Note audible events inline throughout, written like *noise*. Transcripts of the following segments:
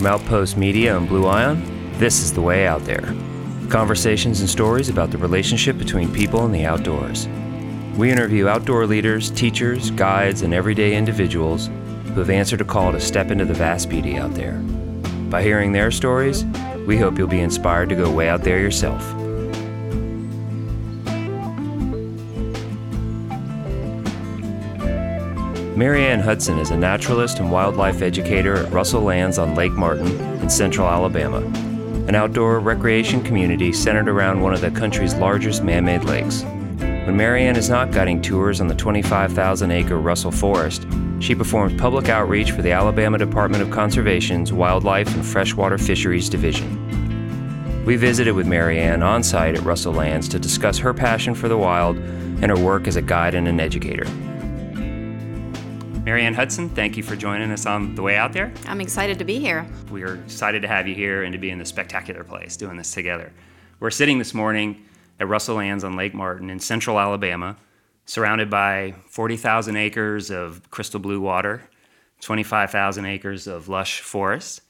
From Outpost Media and Blue Ion, this is The Way Out There. Conversations and stories about the relationship between people and the outdoors. We interview outdoor leaders, teachers, guides, and everyday individuals who have answered a call to step into the vast beauty out there. By hearing their stories, we hope you'll be inspired to go way out there yourself. Marianne Hudson is a naturalist and wildlife educator at Russell Lands on Lake Martin in central Alabama, an outdoor recreation community centered around one of the country's largest man made lakes. When Marianne is not guiding tours on the 25,000 acre Russell Forest, she performs public outreach for the Alabama Department of Conservation's Wildlife and Freshwater Fisheries Division. We visited with Marianne on site at Russell Lands to discuss her passion for the wild and her work as a guide and an educator. Marianne Hudson, thank you for joining us on the way out there. I'm excited to be here. We are excited to have you here and to be in this spectacular place doing this together. We're sitting this morning at Russell Lands on Lake Martin in central Alabama, surrounded by 40,000 acres of crystal blue water, 25,000 acres of lush forest.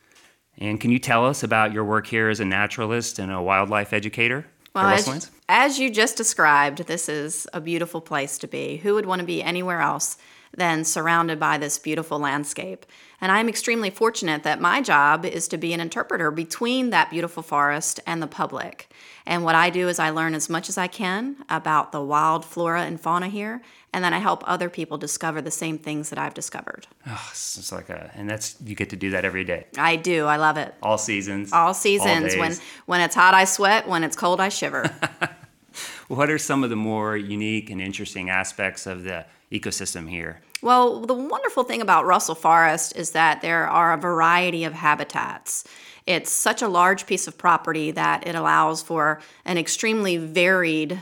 And can you tell us about your work here as a naturalist and a wildlife educator? Well, as, as you just described, this is a beautiful place to be. Who would want to be anywhere else than surrounded by this beautiful landscape. And I'm extremely fortunate that my job is to be an interpreter between that beautiful forest and the public. And what I do is I learn as much as I can about the wild flora and fauna here, and then I help other people discover the same things that I've discovered. Oh, it's like a, and that's you get to do that every day. I do. I love it. All seasons. All seasons. All when when it's hot, I sweat. When it's cold, I shiver. *laughs* what are some of the more unique and interesting aspects of the ecosystem here? Well, the wonderful thing about Russell Forest is that there are a variety of habitats. It's such a large piece of property that it allows for an extremely varied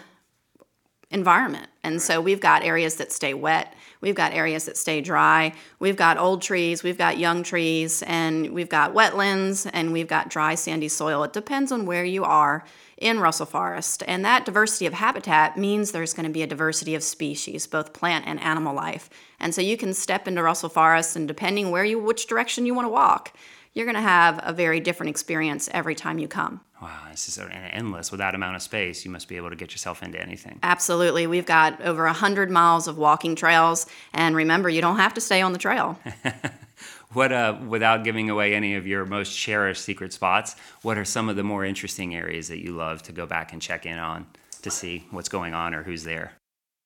environment. And so we've got areas that stay wet, we've got areas that stay dry, we've got old trees, we've got young trees, and we've got wetlands, and we've got dry, sandy soil. It depends on where you are in Russell Forest. And that diversity of habitat means there's going to be a diversity of species, both plant and animal life. And so you can step into Russell Forest, and depending where you, which direction you want to walk, you're going to have a very different experience every time you come. Wow, this is endless. With that amount of space, you must be able to get yourself into anything. Absolutely. We've got over 100 miles of walking trails. And remember, you don't have to stay on the trail. *laughs* what uh, without giving away any of your most cherished secret spots what are some of the more interesting areas that you love to go back and check in on to see what's going on or who's there?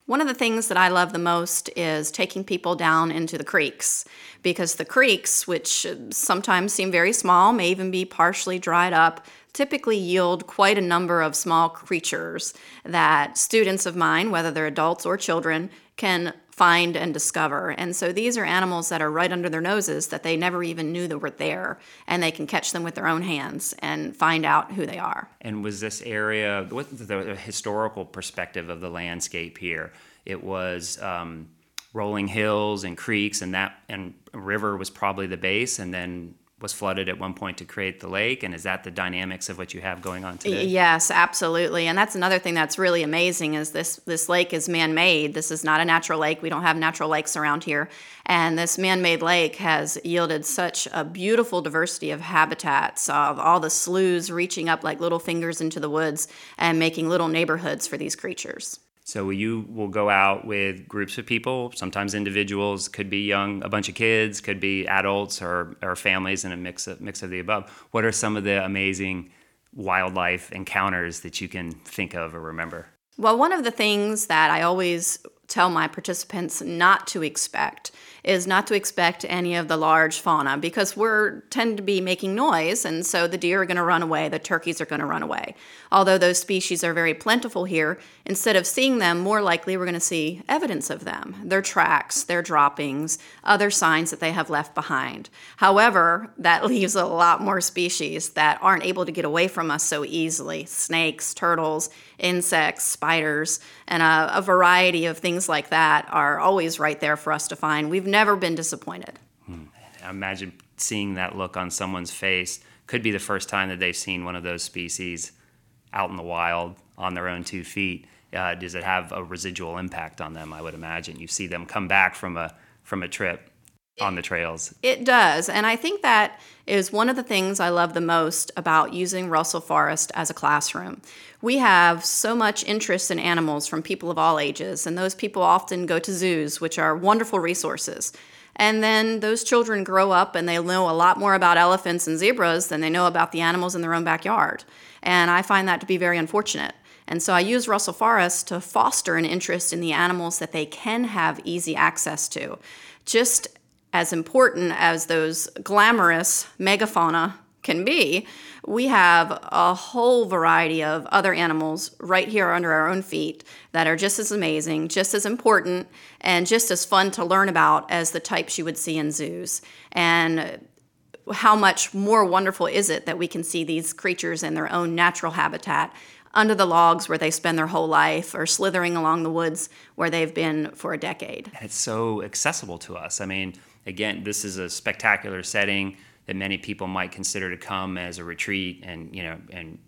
One of the things that I love the most is taking people down into the creeks because the creeks, which sometimes seem very small, may even be partially dried up, typically yield quite a number of small creatures that students of mine, whether they're adults or children, can find and discover. And so these are animals that are right under their noses that they never even knew that were there, and they can catch them with their own hands and find out who they are. And was this area, what the historical perspective of the landscape here? It was um, rolling hills and creeks, and that and river was probably the base, and then was flooded at one point to create the lake and is that the dynamics of what you have going on today? Yes absolutely and that's another thing that's really amazing is this this lake is man-made. This is not a natural lake. We don't have natural lakes around here and this man-made lake has yielded such a beautiful diversity of habitats of all the sloughs reaching up like little fingers into the woods and making little neighborhoods for these creatures so you will go out with groups of people, sometimes individuals, could be young, a bunch of kids, could be adults or, or families, and a mix of, mix of the above. What are some of the amazing wildlife encounters that you can think of or remember? Well, one of the things that I always tell my participants not to expect is not to expect any of the large fauna because we're tend to be making noise and so the deer are going to run away the turkeys are going to run away. Although those species are very plentiful here instead of seeing them more likely we're going to see evidence of them their tracks their droppings other signs that they have left behind. However that *laughs* leaves a lot more species that aren't able to get away from us so easily. Snakes turtles insects spiders and a, a variety of things like that are always right there for us to find. We've never been disappointed. Hmm. Imagine seeing that look on someone's face. Could be the first time that they've seen one of those species out in the wild on their own two feet. Uh, does it have a residual impact on them? I would imagine you see them come back from a from a trip on the trails. It does. And I think that is one of the things I love the most about using Russell Forest as a classroom. We have so much interest in animals from people of all ages, and those people often go to zoos, which are wonderful resources. And then those children grow up and they know a lot more about elephants and zebras than they know about the animals in their own backyard. And I find that to be very unfortunate. And so I use Russell Forest to foster an interest in the animals that they can have easy access to. Just as important as those glamorous megafauna can be, we have a whole variety of other animals right here under our own feet that are just as amazing, just as important, and just as fun to learn about as the types you would see in zoos. And how much more wonderful is it that we can see these creatures in their own natural habitat under the logs where they spend their whole life or slithering along the woods where they've been for a decade. And It's so accessible to us. I mean, again, this is a spectacular setting that many people might consider to come as a retreat and, you know, and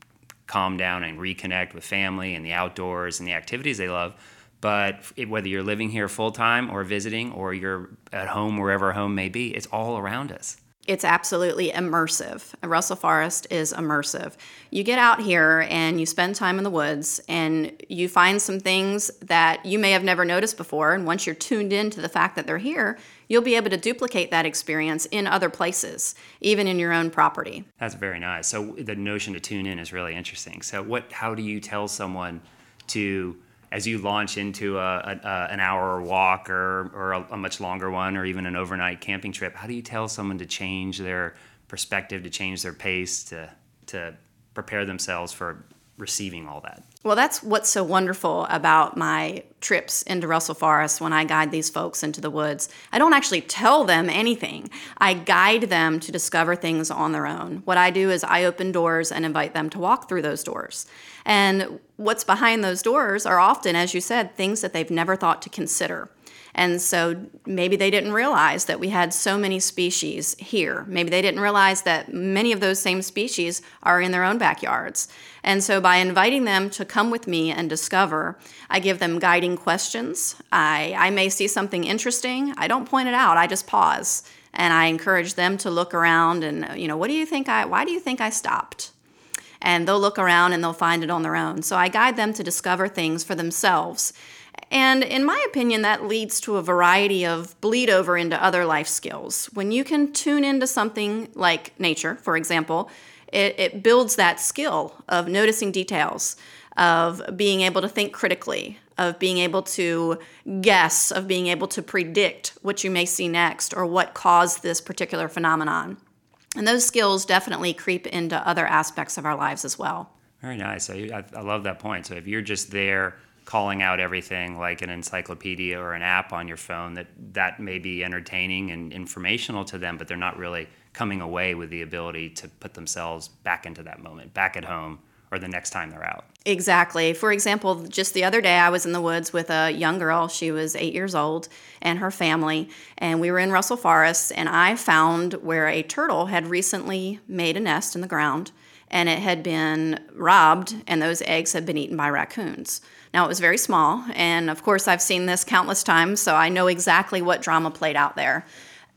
calm down and reconnect with family and the outdoors and the activities they love. But whether you're living here full time or visiting or you're at home, wherever home may be, it's all around us it's absolutely immersive. Russell Forest is immersive. You get out here and you spend time in the woods and you find some things that you may have never noticed before. And once you're tuned in to the fact that they're here, you'll be able to duplicate that experience in other places, even in your own property. That's very nice. So the notion to tune in is really interesting. So what how do you tell someone to as you launch into a, a, an hour walk or, or a, a, much longer one or even an overnight camping trip, how do you tell someone to change their perspective, to change their pace, to, to prepare themselves for receiving all that? Well, that's what's so wonderful about my trips into Russell Forest when I guide these folks into the woods. I don't actually tell them anything, I guide them to discover things on their own. What I do is I open doors and invite them to walk through those doors. And what's behind those doors are often, as you said, things that they've never thought to consider. And so maybe they didn't realize that we had so many species here. Maybe they didn't realize that many of those same species are in their own backyards. And so by inviting them to come with me and discover, I give them guiding questions. I, I may see something interesting. I don't point it out, I just pause. And I encourage them to look around and, you know, what do you think I, why do you think I stopped? And they'll look around and they'll find it on their own. So I guide them to discover things for themselves and in my opinion, that leads to a variety of bleed over into other life skills. When you can tune into something like nature, for example, it, it builds that skill of noticing details, of being able to think critically, of being able to guess, of being able to predict what you may see next or what caused this particular phenomenon. And those skills definitely creep into other aspects of our lives as well. Very nice. I, I love that point. So if you're just there calling out everything like an encyclopedia or an app on your phone that that may be entertaining and informational to them but they're not really coming away with the ability to put themselves back into that moment back at home or the next time they're out. Exactly. For example just the other day i was in the woods with a young girl. She was eight years old and her family and we were in russell forest and i found where a turtle had recently made a nest in the ground and it had been robbed and those eggs had been eaten by raccoons now, it was very small, and of course, I've seen this countless times, so I know exactly what drama played out there.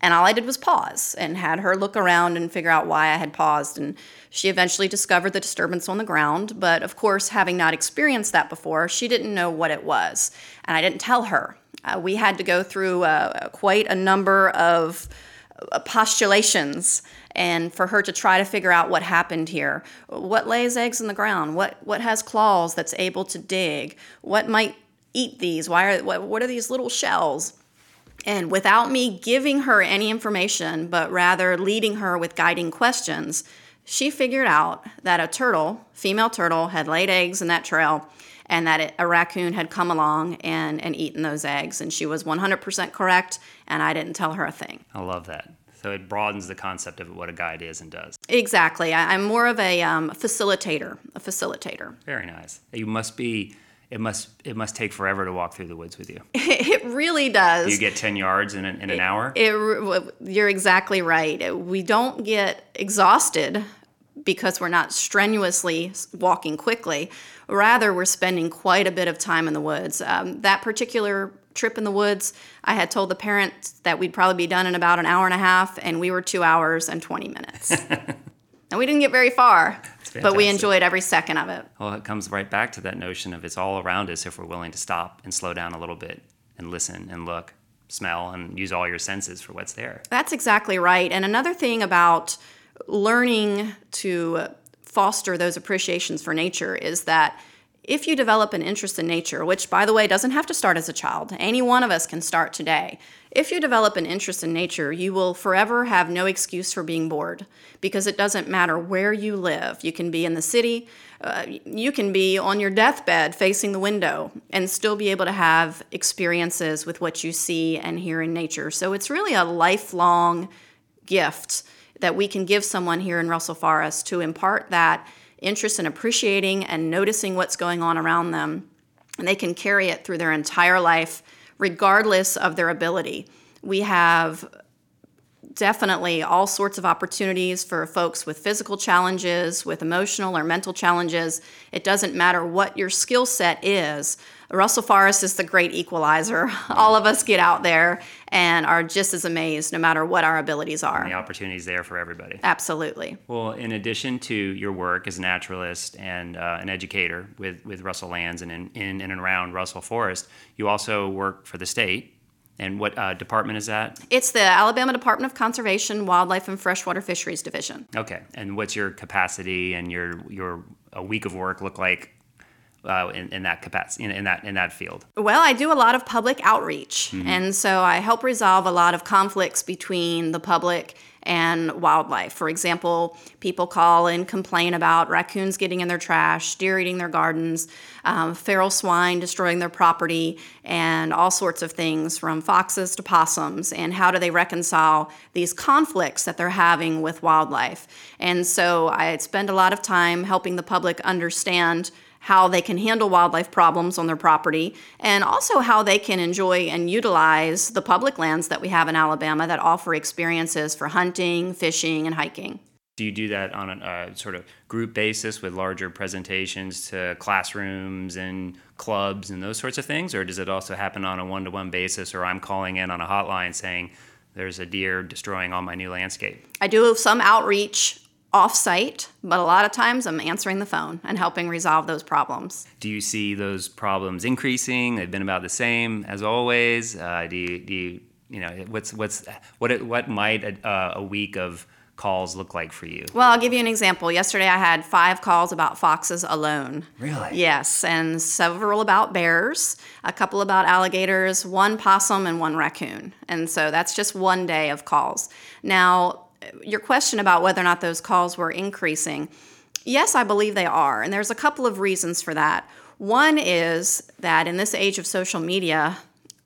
And all I did was pause and had her look around and figure out why I had paused. And she eventually discovered the disturbance on the ground. But of course, having not experienced that before, she didn't know what it was. And I didn't tell her. Uh, we had to go through uh, quite a number of uh, postulations and for her to try to figure out what happened here. What lays eggs in the ground? What what has claws that's able to dig? What might eat these? Why are what, what are these little shells? And without me giving her any information, but rather leading her with guiding questions, she figured out that a turtle, female turtle, had laid eggs in that trail and that it, a raccoon had come along and, and eaten those eggs. And she was 100% correct, and I didn't tell her a thing. I love that. So it broadens the concept of what a guide is and does. Exactly. I, am more of a um, facilitator. A facilitator. Very nice. You must be. It must. It must take forever to walk through the woods with you. *laughs* it really does. You get ten yards in, an, in an hour. It, you're exactly right. We don't get exhausted because we're not strenuously walking quickly. Rather, we're spending quite a bit of time in the woods. Um, that particular trip in the woods, I had told the parents that we'd probably be done in about an hour and a half, and we were two hours and 20 minutes. *laughs* and we didn't get very far, but we enjoyed every second of it. Well, it comes right back to that notion of it's all around us if we're willing to stop and slow down a little bit and listen and look, smell, and use all your senses for what's there. That's exactly right. And another thing about learning to foster those appreciations for nature is that if you develop an interest in nature, which by the way doesn't have to start as a child, any one of us can start today. If you develop an interest in nature, you will forever have no excuse for being bored because it doesn't matter where you live. You can be in the city, uh, you can be on your deathbed facing the window and still be able to have experiences with what you see and hear in nature. So it's really a lifelong gift that we can give someone here in Russell Forest to impart that interest in appreciating and noticing what's going on around them. And they can carry it through their entire life, regardless of their ability. We have definitely all sorts of opportunities for folks with physical challenges, with emotional or mental challenges. It doesn't matter what your skill set is. Russell Forest is the great equalizer. *laughs* All of us get out there and are just as amazed no matter what our abilities are. And the opportunities there for everybody. Absolutely. Well, in addition to your work as a naturalist and uh, an educator with, with Russell Lands and in, in, in and around Russell Forest, you also work for the state and what uh, department is that? It's the Alabama Department of Conservation, Wildlife and Freshwater Fisheries Division. Okay. And what's your capacity and your your a week of work look like uh, in, in, that capacity in, in, that in that field? Well, I do a lot of public outreach, mm-hmm. and so I help resolve a lot of conflicts between the public and wildlife. For example, people call and complain about raccoons getting in their trash, deer eating their gardens, um, feral swine destroying their property, and all sorts of things from foxes to possums. And how do they reconcile these conflicts that they're having with wildlife? And so I spend a lot of time helping the public understand how they can handle wildlife problems on their property, and also how they can enjoy and utilize the public lands that we have in Alabama that offer experiences for hunting, fishing, and hiking. Do you do that on a uh, sort of group basis with larger presentations to classrooms and clubs and those sorts of things? Or does it also happen on a one to one basis, or I'm calling in on a hotline saying, there's a deer destroying all my new landscape? I do some outreach off-site, but a lot of times I'm answering the phone and helping resolve those problems. Do you see those problems increasing? They've been about the same as always. Uh, do you, do you, you know, what's what's what what might a, a week of calls look like for you? Well, I'll give you an example. Yesterday I had five calls about foxes alone. Really? Yes, and several about bears, a couple about alligators, one possum, and one raccoon. And so that's just one day of calls. Now, your question about whether or not those calls were increasing, yes, I believe they are. And there's a couple of reasons for that. One is that in this age of social media,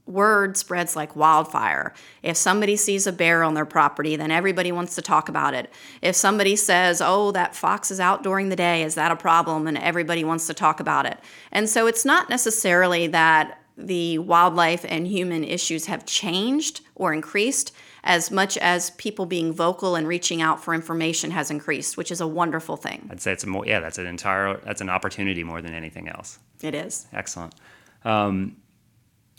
word spreads like wildfire. If somebody sees a bear on their property, then everybody wants to talk about it. If somebody says, oh, that fox is out during the day, is that a problem? And everybody wants to talk about it. And so it's not necessarily that the wildlife and human issues have changed or increased as much as people being vocal and reaching out for information has increased, which is a wonderful thing. I'd say it's a more yeah, that's an entire that's an opportunity more than anything else. It is excellent. Um,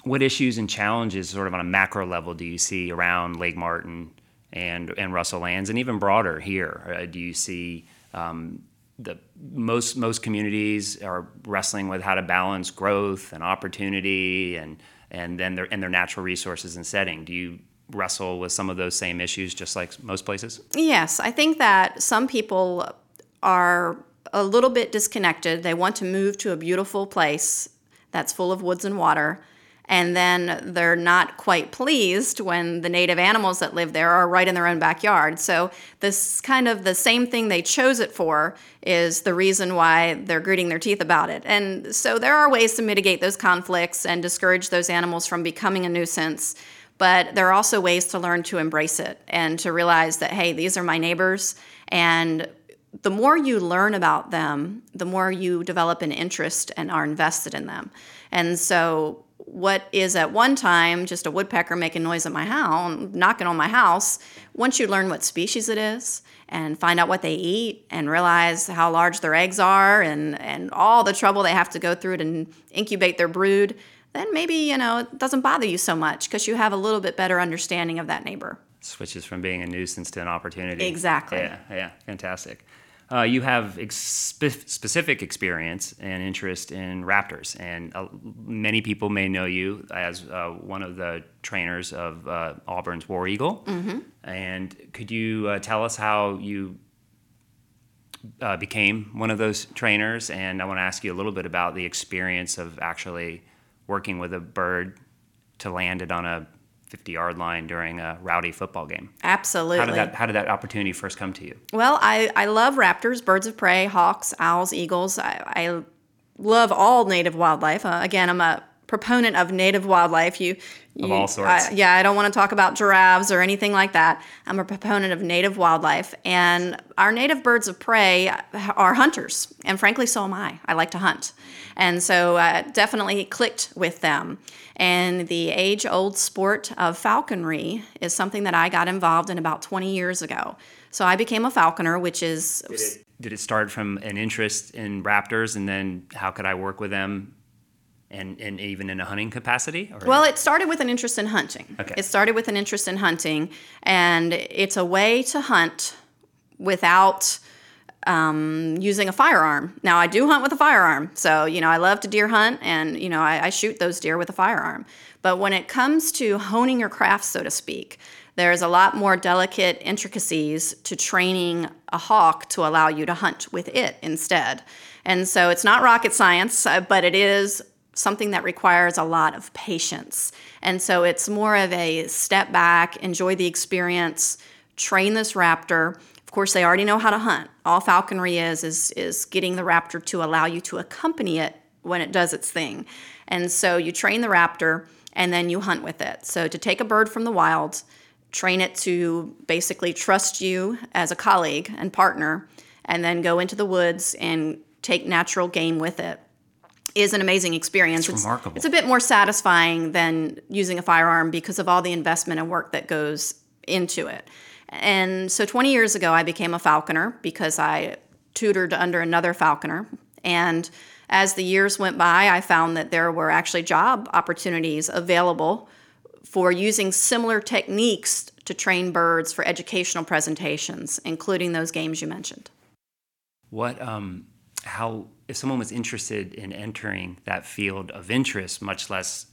what issues and challenges, sort of on a macro level, do you see around Lake Martin and and Russell Lands, and even broader here? Uh, do you see um, the most most communities are wrestling with how to balance growth and opportunity and and then their and their natural resources and setting. Do you wrestle with some of those same issues just like most places? Yes, I think that some people are a little bit disconnected. They want to move to a beautiful place that's full of woods and water, and then they're not quite pleased when the native animals that live there are right in their own backyard. So this kind of the same thing they chose it for is the reason why they're gritting their teeth about it. And so there are ways to mitigate those conflicts and discourage those animals from becoming a nuisance but there are also ways to learn to embrace it and to realize that, hey, these are my neighbors. And the more you learn about them, the more you develop an interest and are invested in them. And so what is at one time just a woodpecker making noise at my house, knocking on my house, once you learn what species it is and find out what they eat and realize how large their eggs are and, and all the trouble they have to go through to incubate their brood, then maybe, you know, it doesn't bother you so much because you have a little bit better understanding of that neighbor. Switches from being a nuisance to an opportunity. Exactly. Yeah, yeah, fantastic. Uh, you have ex- specific experience and interest in raptors, and uh, many people may know you as uh, one of the trainers of uh, Auburn's War Eagle. Mm-hmm. And could you uh, tell us how you uh, became one of those trainers? And I want to ask you a little bit about the experience of actually working with a bird to land it on a 50 yard line during a rowdy football game. Absolutely. How did that, how did that opportunity first come to you? Well, I, I love raptors, birds of prey, hawks, owls, eagles. I, I love all native wildlife. Uh, again, I'm a proponent of native wildlife. You, you of all sorts. I, yeah, I don't want to talk about giraffes or anything like that. I'm a proponent of native wildlife, and our native birds of prey are hunters, and frankly, so am I. I like to hunt, and so uh, definitely clicked with them. And the age old sport of falconry is something that I got involved in about 20 years ago. So I became a falconer, which is. Did it, did it start from an interest in raptors and then how could I work with them and, and even in a hunting capacity? Or? Well, it started with an interest in hunting. Okay. It started with an interest in hunting, and it's a way to hunt without um, using a firearm. Now, I do hunt with a firearm, so you know I love to deer hunt, and you know I, I shoot those deer with a firearm. But when it comes to honing your craft, so to speak, there's a lot more delicate intricacies to training a hawk to allow you to hunt with it instead. And so it's not rocket science, uh, but it is something that requires a lot of patience. And so it's more of a step back, enjoy the experience, train this raptor of course, they already know how to hunt. All falconry is is is getting the raptor to allow you to accompany it when it does its thing. And so you train the raptor and then you hunt with it. So to take a bird from the wild, train it to basically trust you as a colleague and partner, and then go into the woods and take natural game with it is an amazing experience. It's, it's, remarkable. It's a bit more satisfying than using a firearm because of all the investment and work that goes into it. And so 20 years ago, I became a falconer because I tutored under another falconer. And as the years went by, I found that there were actually job opportunities available for using similar techniques to train birds for educational presentations, including those games you mentioned. What, um, how, if someone was interested in entering that field of interest, much less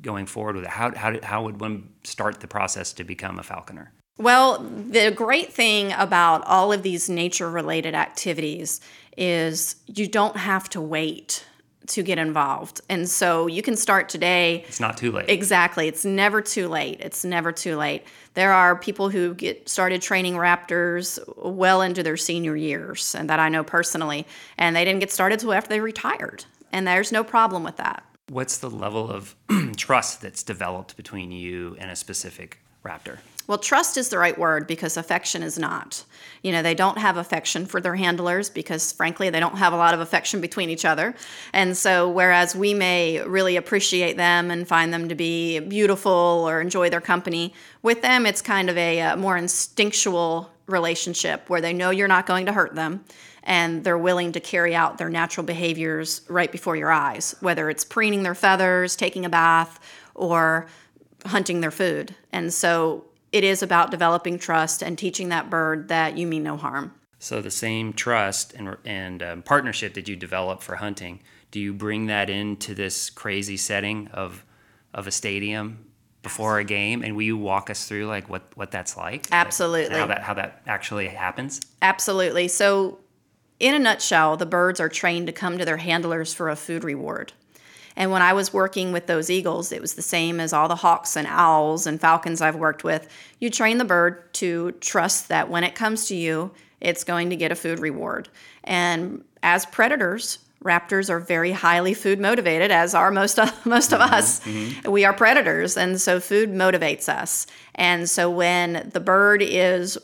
going forward with it, how, how, how would one start the process to become a falconer? Well, the great thing about all of these nature related activities is you don't have to wait to get involved. And so you can start today. It's not too late. Exactly. It's never too late. It's never too late. There are people who get started training raptors well into their senior years, and that I know personally, and they didn't get started until after they retired. And there's no problem with that. What's the level of *clears throat* trust that's developed between you and a specific raptor? Well, trust is the right word because affection is not. You know, they don't have affection for their handlers because, frankly, they don't have a lot of affection between each other. And so, whereas we may really appreciate them and find them to be beautiful or enjoy their company, with them, it's kind of a, a more instinctual relationship where they know you're not going to hurt them and they're willing to carry out their natural behaviors right before your eyes, whether it's preening their feathers, taking a bath, or hunting their food. And so it is about developing trust and teaching that bird that you mean no harm. So the same trust and, and um, partnership that you develop for hunting, do you bring that into this crazy setting of of a stadium before a game? And will you walk us through like what what that's like? Absolutely. Like, how that how that actually happens? Absolutely. So in a nutshell, the birds are trained to come to their handlers for a food reward. And when I was working with those eagles, it was the same as all the hawks and owls and falcons I've worked with. You train the bird to trust that when it comes to you, it's going to get a food reward. And as predators, raptors are very highly food motivated, as are most of, *laughs* most of mm-hmm, us. Mm-hmm. We are predators, and so food motivates us. And so when the bird is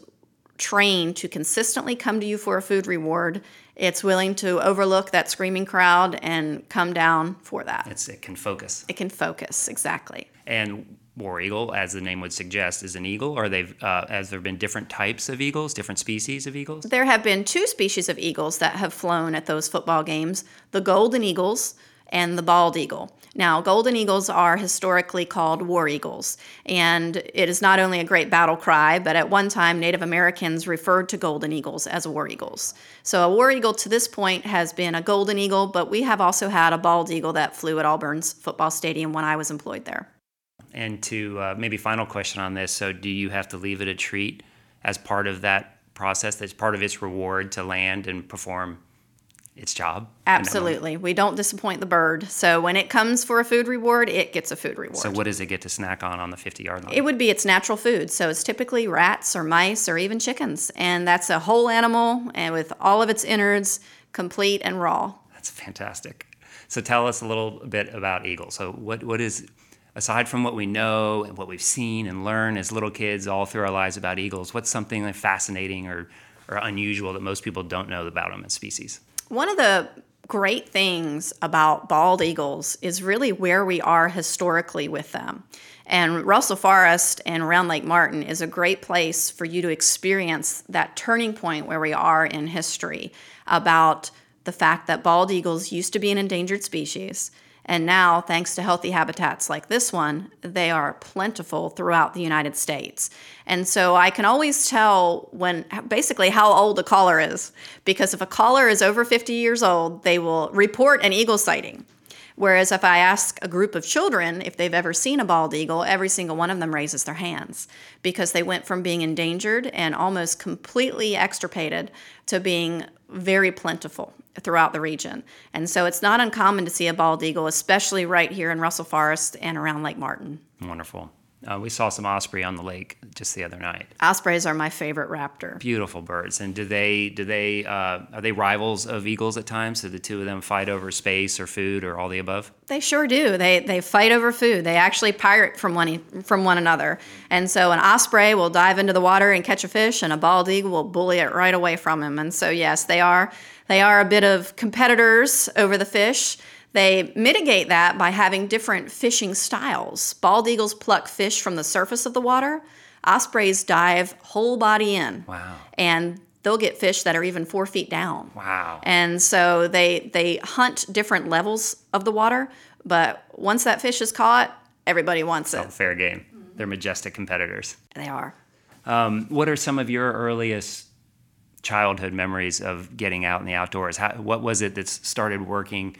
trained to consistently come to you for a food reward, It's willing to overlook that screaming crowd and come down for that. It's, it can focus. It can focus, exactly. And war eagle, as the name would suggest, is an eagle, or they've uh, has there been different types of eagles, different species of eagles? There have been two species of eagles that have flown at those football games: the golden eagles and the bald eagle. Now, golden eagles are historically called war eagles, and it is not only a great battle cry, but at one time Native Americans referred to golden eagles as war eagles. So, a war eagle to this point has been a golden eagle, but we have also had a bald eagle that flew at Auburn's football stadium when I was employed there. And to uh, maybe final question on this so, do you have to leave it a treat as part of that process? That's part of its reward to land and perform its job. Absolutely. We don't disappoint the bird. So when it comes for a food reward, it gets a food reward. So what does it get to snack on on the 50 yard line? It would be its natural food. So it's typically rats or mice or even chickens. And that's a whole animal and with all of its innards complete and raw. That's fantastic. So tell us a little bit about eagles. So what, what is aside from what we know and what we've seen and learned as little kids all through our lives about eagles, what's something fascinating or, or unusual that most people don't know about them as species? One of the great things about bald eagles is really where we are historically with them. And Russell Forest and around Lake Martin is a great place for you to experience that turning point where we are in history about the fact that bald eagles used to be an endangered species and now, thanks to healthy habitats like this one, they are plentiful throughout the United States. And so I can always tell when basically how old a caller is, because if a caller is over 50 years old, they will report an eagle sighting. Whereas if I ask a group of children if they've ever seen a bald eagle, every single one of them raises their hands because they went from being endangered and almost completely extirpated to being very plentiful throughout the region. And so it's not uncommon to see a bald eagle, especially right here in Russell Forest and around Lake Martin. Wonderful. Uh, we saw some osprey on the lake just the other night. Ospreys are my favorite raptor. Beautiful birds. And do they do they uh, are they rivals of eagles at times? Do the two of them fight over space or food or all the above? They sure do. They they fight over food. They actually pirate from one from one another. And so an osprey will dive into the water and catch a fish, and a bald eagle will bully it right away from him. And so yes, they are they are a bit of competitors over the fish. They mitigate that by having different fishing styles. Bald eagles pluck fish from the surface of the water. Ospreys dive whole body in. Wow. And they'll get fish that are even four feet down. Wow. And so they they hunt different levels of the water, but once that fish is caught, everybody wants it. fair game. They're majestic competitors. They are. Um, what are some of your earliest childhood memories of getting out in the outdoors? How, what was it that started working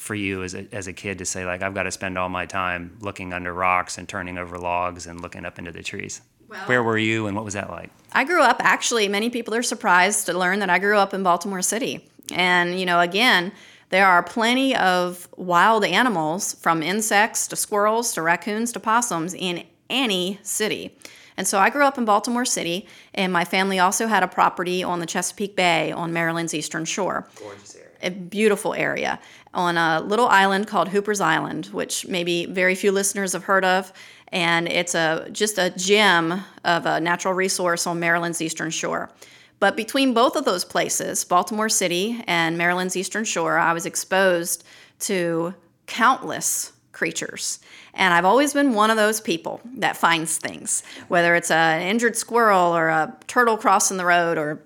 for you as a, as a kid to say like I've got to spend all my time looking under rocks and turning over logs and looking up into the trees? Well, Where were you and what was that like? I grew up actually many people are surprised to learn that I grew up in Baltimore City. And you know again, there are plenty of wild animals from insects to squirrels to raccoons to possums in any city. And so I grew up in Baltimore City, and my family also had a property on the Chesapeake Bay on Maryland's eastern shore. Gorgeous area. A beautiful area on a little island called Hooper's Island, which maybe very few listeners have heard of. And it's a just a gem of a natural resource on Maryland's eastern shore. But between both of those places, Baltimore City and Maryland's eastern shore, I was exposed to countless creatures. And I've always been one of those people that finds things, whether it's an injured squirrel or a turtle crossing the road or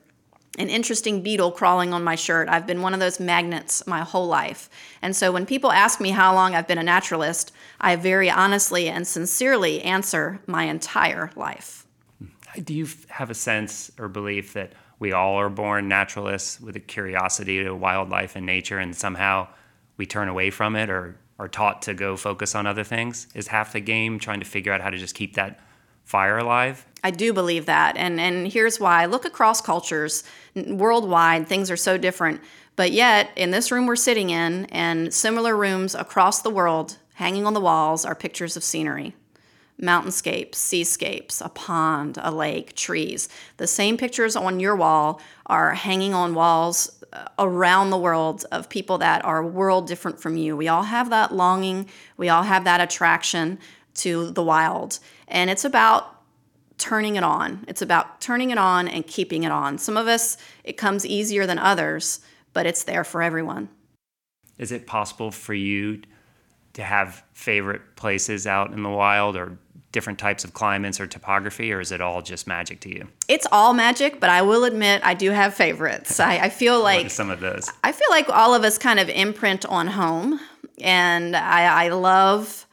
an interesting beetle crawling on my shirt. I've been one of those magnets my whole life. And so when people ask me how long I've been a naturalist, I very honestly and sincerely answer my entire life. Do you have a sense or belief that we all are born naturalists with a curiosity to wildlife and nature and somehow we turn away from it or are taught to go focus on other things? Is half the game trying to figure out how to just keep that fire alive? I do believe that. And, and here's why. Look across cultures worldwide, things are so different. But yet, in this room we're sitting in, and similar rooms across the world, hanging on the walls are pictures of scenery mountainscapes, seascapes, a pond, a lake, trees. The same pictures on your wall are hanging on walls uh, around the world of people that are world different from you. We all have that longing, we all have that attraction to the wild. And it's about turning it on. It's about turning it on and keeping it on. Some of us, it comes easier than others, but it's there for everyone. Is it possible for you to have favorite places out in the wild or different types of climates or topography, or is it all just magic to you? It's all magic, but I will admit I do have favorites. I, I feel *laughs* like some of those. I feel like all of us kind of imprint on home, and I, I love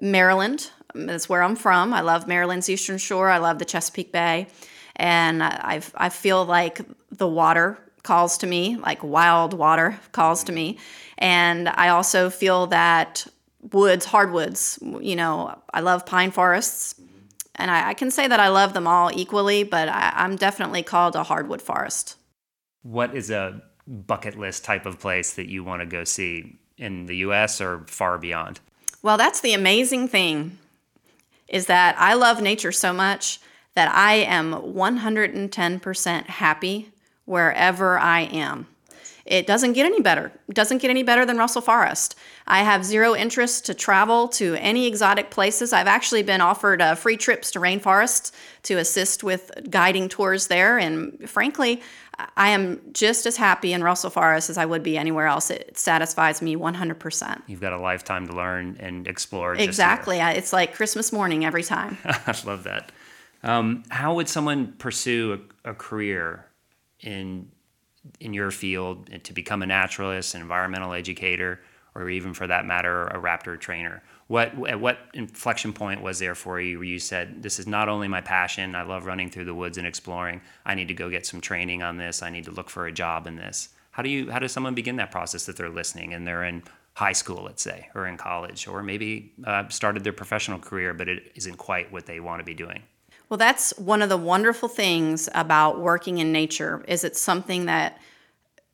Maryland. That's where I'm from. I love Maryland's Eastern Shore. I love the Chesapeake Bay, and I I feel like the water calls to me, like wild water calls to me, and I also feel that woods, hardwoods. You know, I love pine forests, and I, I can say that I love them all equally, but I, I'm definitely called a hardwood forest. What is a bucket list type of place that you want to go see in the U.S. or far beyond? Well, that's the amazing thing is that I love nature so much that I am 110% happy wherever I am. It doesn't get any better. It doesn't get any better than Russell Forest. I have zero interest to travel to any exotic places. I've actually been offered uh, free trips to rainforests to assist with guiding tours there. And frankly, I am just as happy in Russell Forest as I would be anywhere else. It satisfies me 100%. You've got a lifetime to learn and explore. Exactly. It's like Christmas morning every time. *laughs* I love that. Um, how would someone pursue a, a career in in your field to become a naturalist, an environmental educator, or even for that matter, a raptor trainer? What at what inflection point was there for you where you said, "This is not only my passion. I love running through the woods and exploring. I need to go get some training on this. I need to look for a job in this." How do you how does someone begin that process if they're listening and they're in high school, let's say, or in college, or maybe uh, started their professional career, but it isn't quite what they want to be doing? Well, that's one of the wonderful things about working in nature is it's something that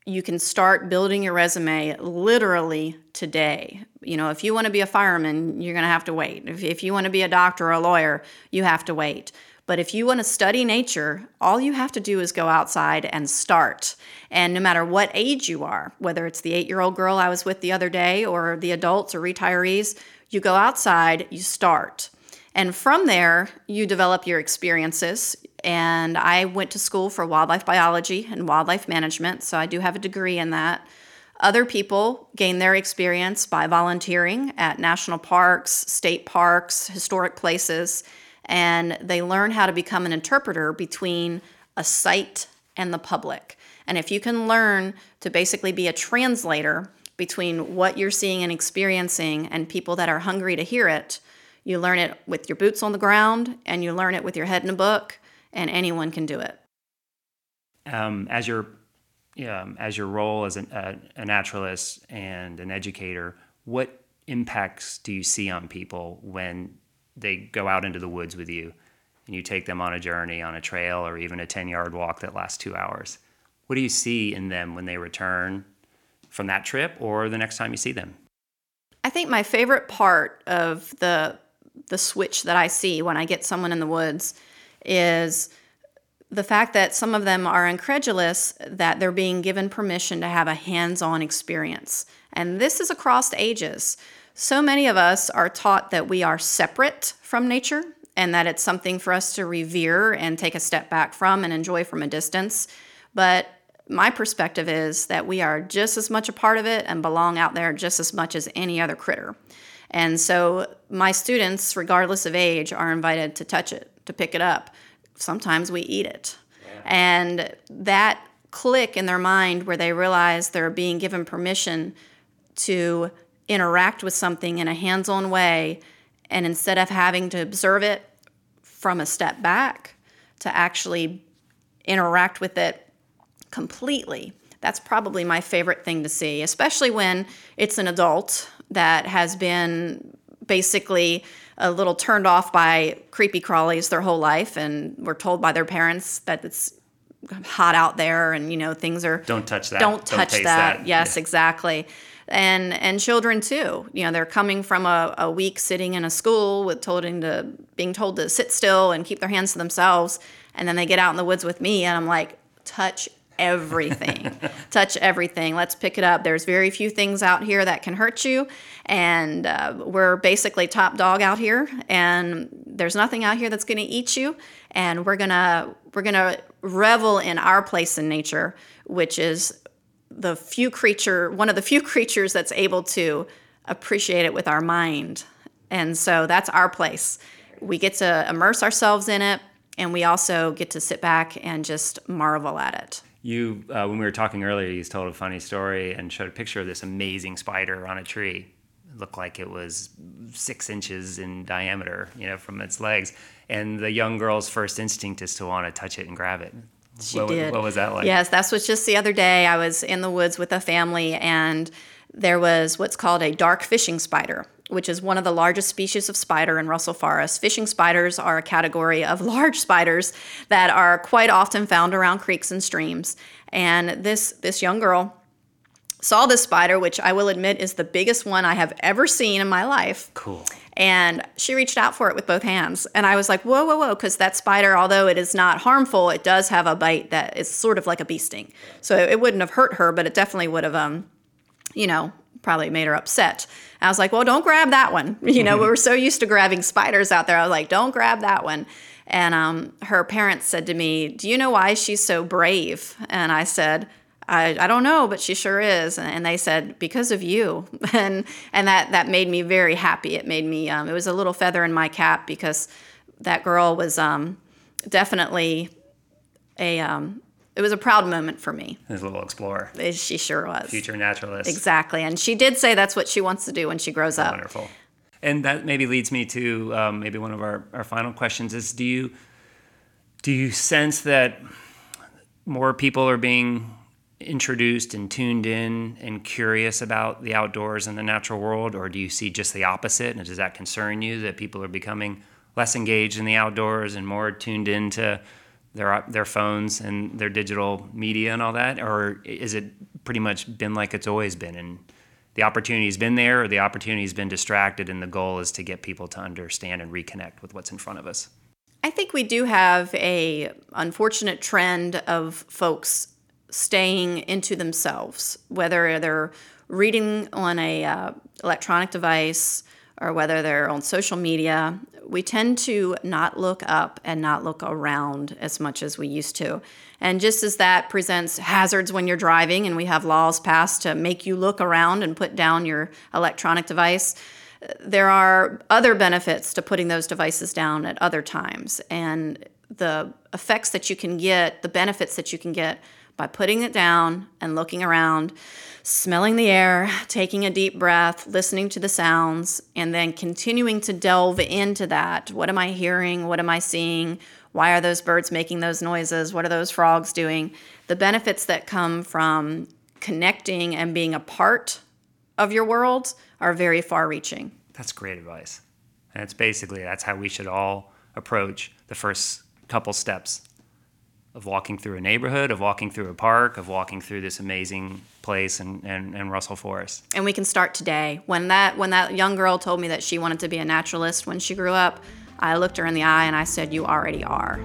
you can start building your resume literally today. You know, if you want to be a fireman, you're going to have to wait. If, if you want to be a doctor or a lawyer, you have to wait. But if you want to study nature, all you have to do is go outside and start. And no matter what age you are, whether it's the eight year old girl I was with the other day or the adults or retirees, you go outside, you start. And from there, you develop your experiences. And I went to school for wildlife biology and wildlife management, so I do have a degree in that. Other people gain their experience by volunteering at national parks, state parks, historic places, and they learn how to become an interpreter between a site and the public. And if you can learn to basically be a translator between what you're seeing and experiencing and people that are hungry to hear it, you learn it with your boots on the ground and you learn it with your head in a book, and anyone can do it. Um, as your um, as your role as an, uh, a naturalist and an educator, what impacts do you see on people when they go out into the woods with you and you take them on a journey on a trail or even a 10 yard walk that lasts two hours? What do you see in them when they return from that trip or the next time you see them? I think my favorite part of the the switch that I see when I get someone in the woods is the fact that some of them are incredulous that they're being given permission to have a hands on experience. And this is across ages. So many of us are taught that we are separate from nature and that it's something for us to revere and take a step back from and enjoy from a distance. But my perspective is that we are just as much a part of it and belong out there just as much as any other critter. And so my students, regardless of age, are invited to touch it, to pick it up. Sometimes we eat it. Yeah. And that click in their mind where they realize they're being given permission to interact with something in a hands on way, and instead of having to observe it from a step back, to actually interact with it completely. That's probably my favorite thing to see, especially when it's an adult that has been basically a little turned off by creepy crawlies their whole life and were told by their parents that it's hot out there and you know things are don't touch that don't touch don't that. that. yes yeah. exactly and and children too you know they're coming from a, a week sitting in a school with told to being told to sit still and keep their hands to themselves and then they get out in the woods with me and i'm like touch everything. Touch everything. Let's pick it up. There's very few things out here that can hurt you. And uh, we're basically top dog out here. And there's nothing out here that's going to eat you. And we're going to we're going to revel in our place in nature, which is the few creature, one of the few *laughs* creatures that's able to appreciate it with our mind. And so that's our place. We get to immerse ourselves in it, and we also get to sit back and just marvel at it. You, uh, when we were talking earlier, you told a funny story and showed a picture of this amazing spider on a tree. It looked like it was six inches in diameter, you know, from its legs. And the young girl's first instinct is to want to touch it and grab it. She what, did. What was that like? Yes, that was just the other day. I was in the woods with a family, and there was what's called a dark fishing spider, which is one of the largest species of spider in Russell Forest. Fishing spiders are a category of *laughs* large spiders that are quite often found around creeks and streams. And this this young girl saw this spider, which I will admit is the biggest one I have ever seen in my life. Cool. And she reached out for it with both hands. And I was like, whoa, whoa, whoa, because that spider, although it is not harmful, it does have a bite that is sort of like a bee sting. So it wouldn't have hurt her, but it definitely would have, um, you know, probably made her upset. I was like, well, don't grab that one. *laughs* You know, we were so used to grabbing spiders out there. I was like, don't grab that one. And um, her parents said to me, Do you know why she's so brave? And I said, I, I don't know, but she sure is. And, and they said, because of you. *laughs* And, and that, that made me very happy. It made me, um, it was a little feather in my cap because that girl was um, definitely a, um, it was a proud moment for me. As a little explorer. She sure was. Future naturalist. Exactly. And she did say that's what she wants to do when she grows up. Wonderful. And that maybe leads me to um, maybe one of our, our final questions is do you do you sense that more people are being introduced and tuned in and curious about the outdoors and the natural world, or do you see just the opposite? And does that concern you that people are becoming less engaged in the outdoors and more tuned into their their phones and their digital media and all that, or is it pretty much been like it's always been and the opportunity's been there or the opportunity's been distracted and the goal is to get people to understand and reconnect with what's in front of us? I think we do have a unfortunate trend of folks staying into themselves, whether they're reading on a uh, electronic device or whether they're on social media. We tend to not look up and not look around as much as we used to. And just as that presents hazards when you're driving, and we have laws passed to make you look around and put down your electronic device, there are other benefits to putting those devices down at other times. And the effects that you can get, the benefits that you can get by putting it down and looking around, smelling the air, taking a deep breath, listening to the sounds, and then continuing to delve into that. What am I hearing? What am I seeing? Why are those birds making those noises? What are those frogs doing? The benefits that come from connecting and being a part of your world are very far reaching. That's great advice. And it's basically that's how we should all approach the first couple steps of walking through a neighborhood, of walking through a park, of walking through this amazing place and and and Russell Forest. And we can start today. When that when that young girl told me that she wanted to be a naturalist when she grew up, I looked her in the eye and I said, "You already are."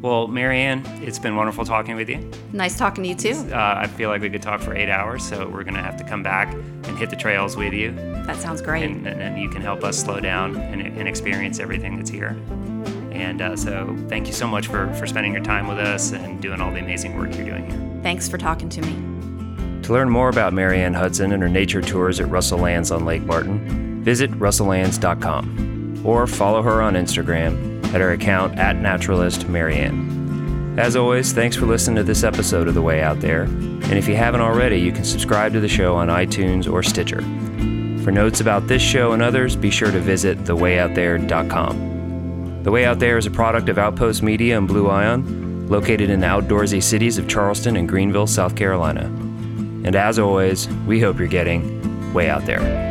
Well, Marianne, it's been wonderful talking with you. Nice talking to you too. Uh, I feel like we could talk for eight hours, so we're gonna have to come back and hit the trails with you. That sounds great. And, and, and you can help us slow down and, and experience everything that's here. And uh, so, thank you so much for, for spending your time with us and doing all the amazing work you're doing here. Thanks for talking to me. To learn more about Marianne Hudson and her nature tours at Russell Lands on Lake Martin, visit russelllands.com or follow her on Instagram at her account at naturalist Marianne. As always, thanks for listening to this episode of The Way Out There. And if you haven't already, you can subscribe to the show on iTunes or Stitcher. For notes about this show and others, be sure to visit thewayoutthere.com. The Way Out There is a product of Outpost Media and Blue Ion, located in the outdoorsy cities of Charleston and Greenville, South Carolina. And as always, we hope you're getting way out there.